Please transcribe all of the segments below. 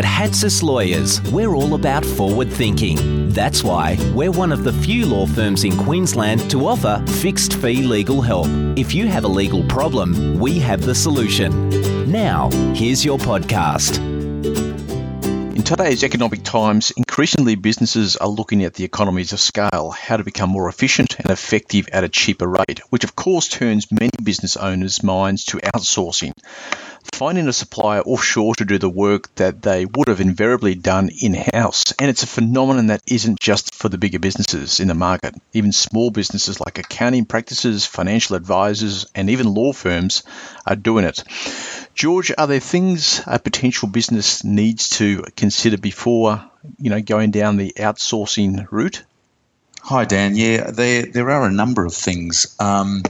At Hatzis Lawyers, we're all about forward thinking. That's why we're one of the few law firms in Queensland to offer fixed fee legal help. If you have a legal problem, we have the solution. Now, here's your podcast. In today's economic times, increasingly businesses are looking at the economies of scale, how to become more efficient and effective at a cheaper rate, which of course turns many business owners' minds to outsourcing. Finding a supplier offshore to do the work that they would have invariably done in house. And it's a phenomenon that isn't just for the bigger businesses in the market. Even small businesses like accounting practices, financial advisors, and even law firms are doing it. George, are there things a potential business needs to consider before, you know, going down the outsourcing route? Hi, Dan. Yeah, there there are a number of things. Um,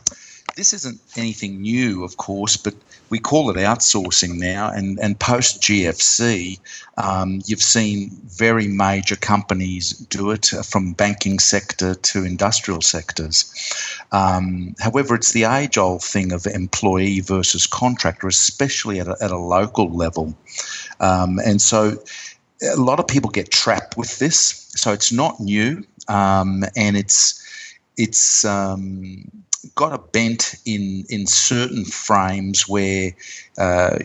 this isn't anything new, of course, but we call it outsourcing now. And, and post GFC, um, you've seen very major companies do it uh, from banking sector to industrial sectors. Um, however, it's the age old thing of employee versus contractor, especially at a, at a local level. Um, and so a lot of people get trapped with this. So it's not new, um, and it's it's um, got a bent in in certain frames where uh,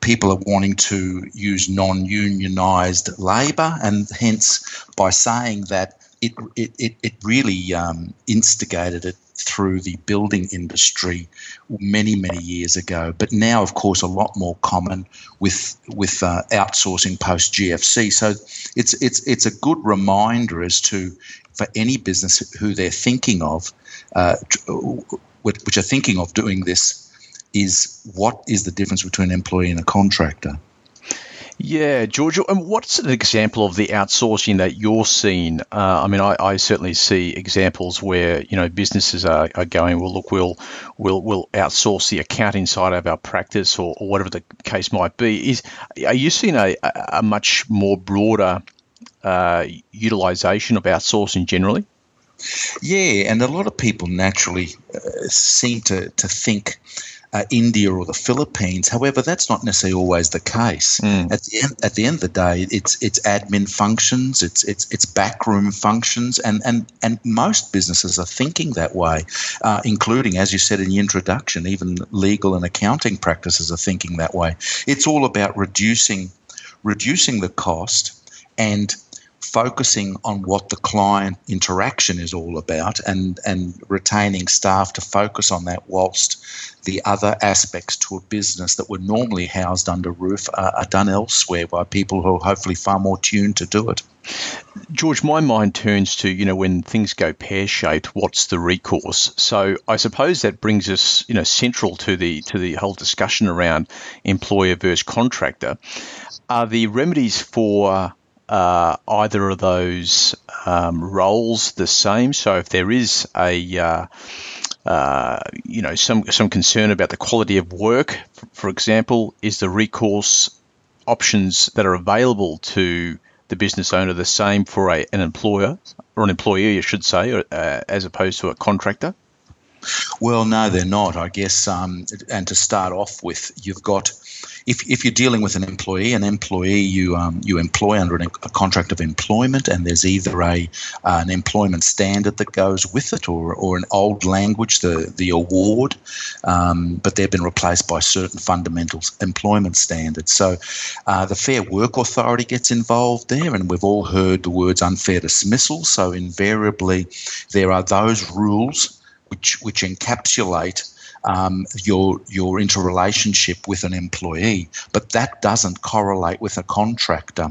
people are wanting to use non-unionized labor, and hence by saying that it it, it, it really um, instigated it through the building industry many many years ago but now of course a lot more common with with uh, outsourcing post GFC so it's it's it's a good reminder as to for any business who they're thinking of, uh, which are thinking of doing this, is what is the difference between an employee and a contractor? Yeah, George, and what's an example of the outsourcing that you're seeing? Uh, I mean, I, I, certainly see examples where you know businesses are, are going, well, look, we'll we'll we'll outsource the accounting side of our practice, or, or whatever the case might be. Is are you seeing a, a much more broader uh, utilization of outsourcing generally? Yeah, and a lot of people naturally uh, seem to, to think uh, India or the Philippines. However, that's not necessarily always the case. Mm. At the end, at the end of the day, it's it's admin functions, it's it's it's backroom functions, and and and most businesses are thinking that way, uh, including, as you said in the introduction, even legal and accounting practices are thinking that way. It's all about reducing reducing the cost and focusing on what the client interaction is all about and, and retaining staff to focus on that whilst the other aspects to a business that were normally housed under roof are, are done elsewhere by people who are hopefully far more tuned to do it. George, my mind turns to, you know, when things go pear shaped, what's the recourse? So I suppose that brings us, you know, central to the to the whole discussion around employer versus contractor. Are the remedies for uh, either of those um, roles the same. So if there is a uh, uh, you know some some concern about the quality of work, for, example, is the recourse options that are available to the business owner the same for a, an employer or an employee, I should say, or, uh, as opposed to a contractor? Well, no, they're not. I guess, um, and to start off with, you've got if, if you're dealing with an employee, an employee you um, you employ under an, a contract of employment, and there's either a uh, an employment standard that goes with it, or, or an old language, the the award, um, but they've been replaced by certain fundamental employment standards. So uh, the Fair Work Authority gets involved there, and we've all heard the words unfair dismissal. So invariably, there are those rules which which encapsulate um, your your interrelationship with an employee, but that doesn't correlate with a contractor.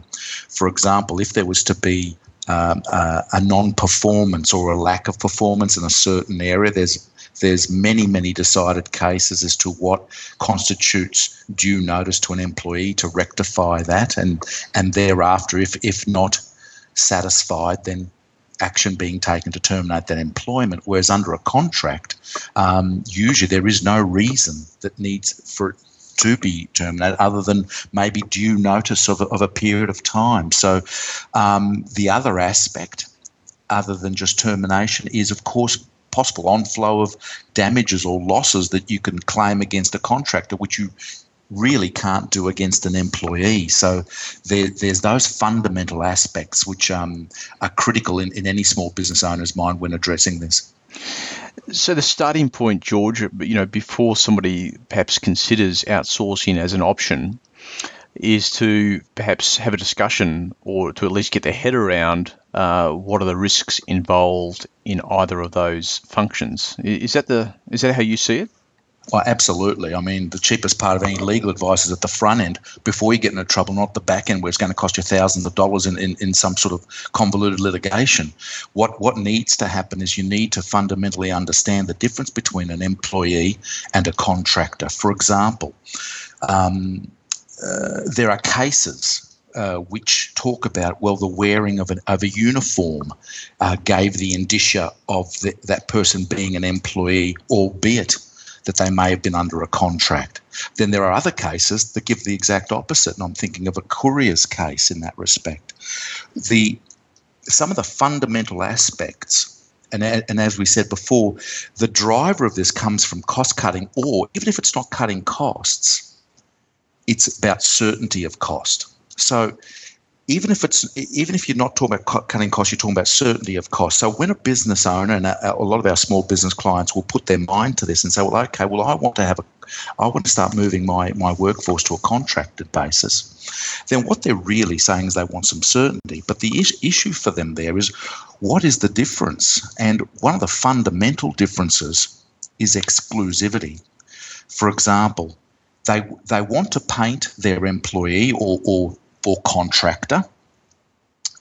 For example, if there was to be um, uh, a non-performance or a lack of performance in a certain area, there's there's many many decided cases as to what constitutes due notice to an employee to rectify that, and and thereafter, if if not satisfied, then action being taken to terminate that employment. Whereas under a contract, um, usually there is no reason that needs for it to be terminated other than maybe due notice of a, of a period of time. So um, the other aspect, other than just termination, is of course possible onflow of damages or losses that you can claim against a contractor, which you really can't do against an employee. So there, there's those fundamental aspects which um, are critical in, in any small business owner's mind when addressing this. So the starting point, George, you know, before somebody perhaps considers outsourcing as an option, is to perhaps have a discussion or to at least get their head around uh, what are the risks involved in either of those functions. Is that the is that how you see it? Well, absolutely. I mean, the cheapest part of any legal advice is at the front end before you get into trouble, not the back end where it's going to cost you thousands of dollars in, in, in some sort of convoluted litigation. What, what needs to happen is you need to fundamentally understand the difference between an employee and a contractor. For example, um, uh, there are cases uh, which talk about well the wearing of, an, of a uniform uh, gave the indicia of the, that person being an employee, albeit that they may have been under a contract. Then there are other cases that give the exact opposite, and I'm thinking of a courier's case in that respect. The some of the fundamental aspects and, and, as we said before, the driver of this comes from cost cutting, or even if it's not cutting costs, it's about certainty of cost. So even if it's even if you're not talking about cutting costs, you're talking about certainty of cost. So when a business owner and a, a, lot of our small business clients will put their mind to this and say, well, okay, well, I want to have a, I want to start moving my my workforce to a contracted basis. Then what they're really saying is they want some certainty. But the is, issue for them there is, what is the difference? And one of the fundamental differences is exclusivity. For example, they they want to paint their employee or, or or contractor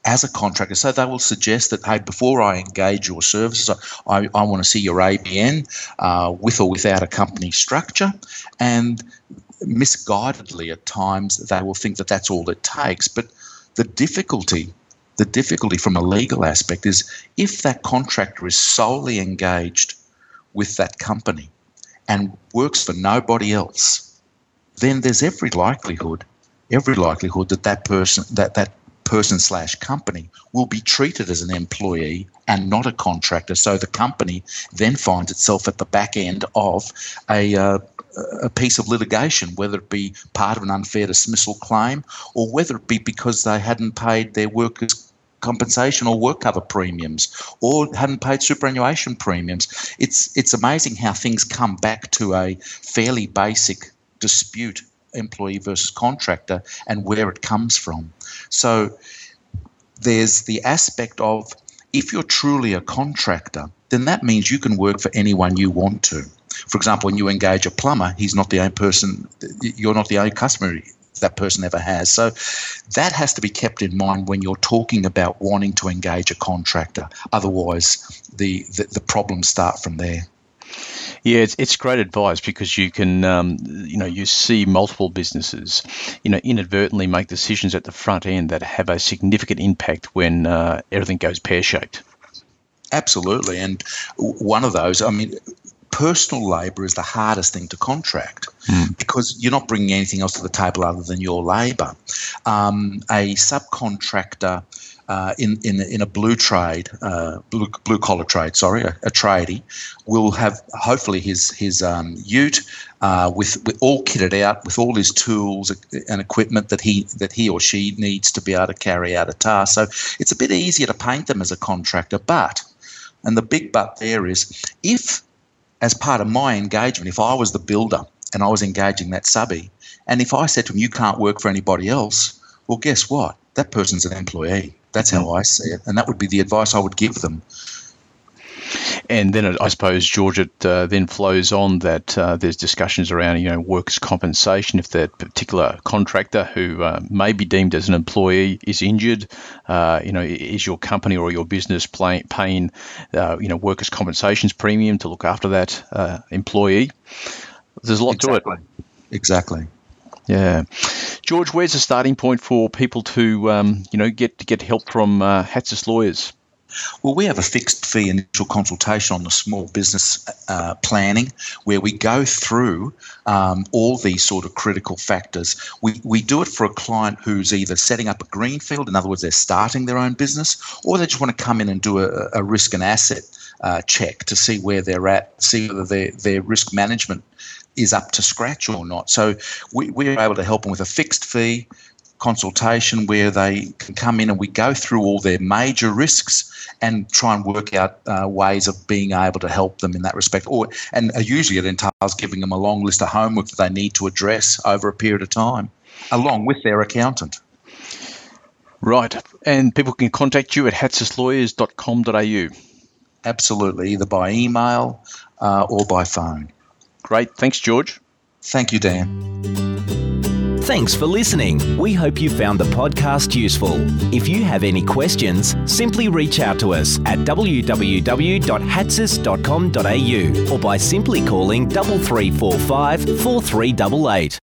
as a contractor. So they will suggest that, hey, before I engage your services, I, I want to see your ABN uh, with or without a company structure. And misguidedly at times, they will think that that's all it takes. But the difficulty, the difficulty from a legal aspect is if that contractor is solely engaged with that company and works for nobody else, then there's every likelihood every likelihood that that person that that person slash company will be treated as an employee and not a contractor. So the company then finds itself at the back end of a uh, a piece of litigation, whether it be part of an unfair dismissal claim or whether it be because they hadn't paid their workers compensation or work cover premiums or hadn't paid superannuation premiums. It's it's amazing how things come back to a fairly basic dispute employee versus contractor and where it comes from. So there's the aspect of if you're truly a contractor, then that means you can work for anyone you want to. For example, when you engage a plumber, he's not the only person, you're not the only customer that person ever has. So that has to be kept in mind when you're talking about wanting to engage a contractor. Otherwise, the, the, the problems start from there. Yeah, it's, it's great advice because you can, um, you know, you see multiple businesses, you know, inadvertently make decisions at the front end that have a significant impact when uh, everything goes pear shaped. Absolutely, and one of those, I mean, personal labour is the hardest thing to contract mm. because you're not bringing anything else to the table other than your labour. Um, a subcontractor uh, in, in, in a blue trade, uh, blue, blue collar trade, sorry, a, a tradie, will have hopefully his his um, ute uh, with, with all kitted out with all his tools and equipment that he that he or she needs to be able to carry out a task. So it's a bit easier to paint them as a contractor, but and the big but there is if as part of my engagement, if I was the builder and I was engaging that subby, and if I said to him, "You can't work for anybody else," well, guess what? That person's an employee that's how I see it, and that would be the advice I would give them. And then I suppose George, it uh, then flows on that uh, there's discussions around you know workers' compensation if that particular contractor who uh, may be deemed as an employee is injured, uh, you know is your company or your business pay, paying uh, you know workers' compensations premium to look after that uh, employee? There's a lot exactly. to it. Exactly. Yeah. George, where's the starting point for people to, um, you know, get get help from uh, Lawyers? Well, we have a fixed fee initial consultation on the small business uh, planning where we go through um, all these sort of critical factors. We, we do it for a client who's either setting up a greenfield, in other words, they're starting their own business, or they just want to come in and do a, a risk and asset uh, check to see where they're at, see whether their, their risk management is up to scratch or not. So we, we're able to help them with a fixed fee consultation where they can come in and we go through all their major risks and try and work out uh, ways of being able to help them in that respect. Or and usually it entails giving them a long list of homework that they need to address over a period of time, along with their accountant. Right, and people can contact you at hatzislawyers.com.au. Absolutely, either by email uh, or by phone. Great, thanks, George. Thank you, Dan. Thanks for listening. We hope you found the podcast useful. If you have any questions, simply reach out to us at www.hatzis.com.au or by simply calling 3345 4388.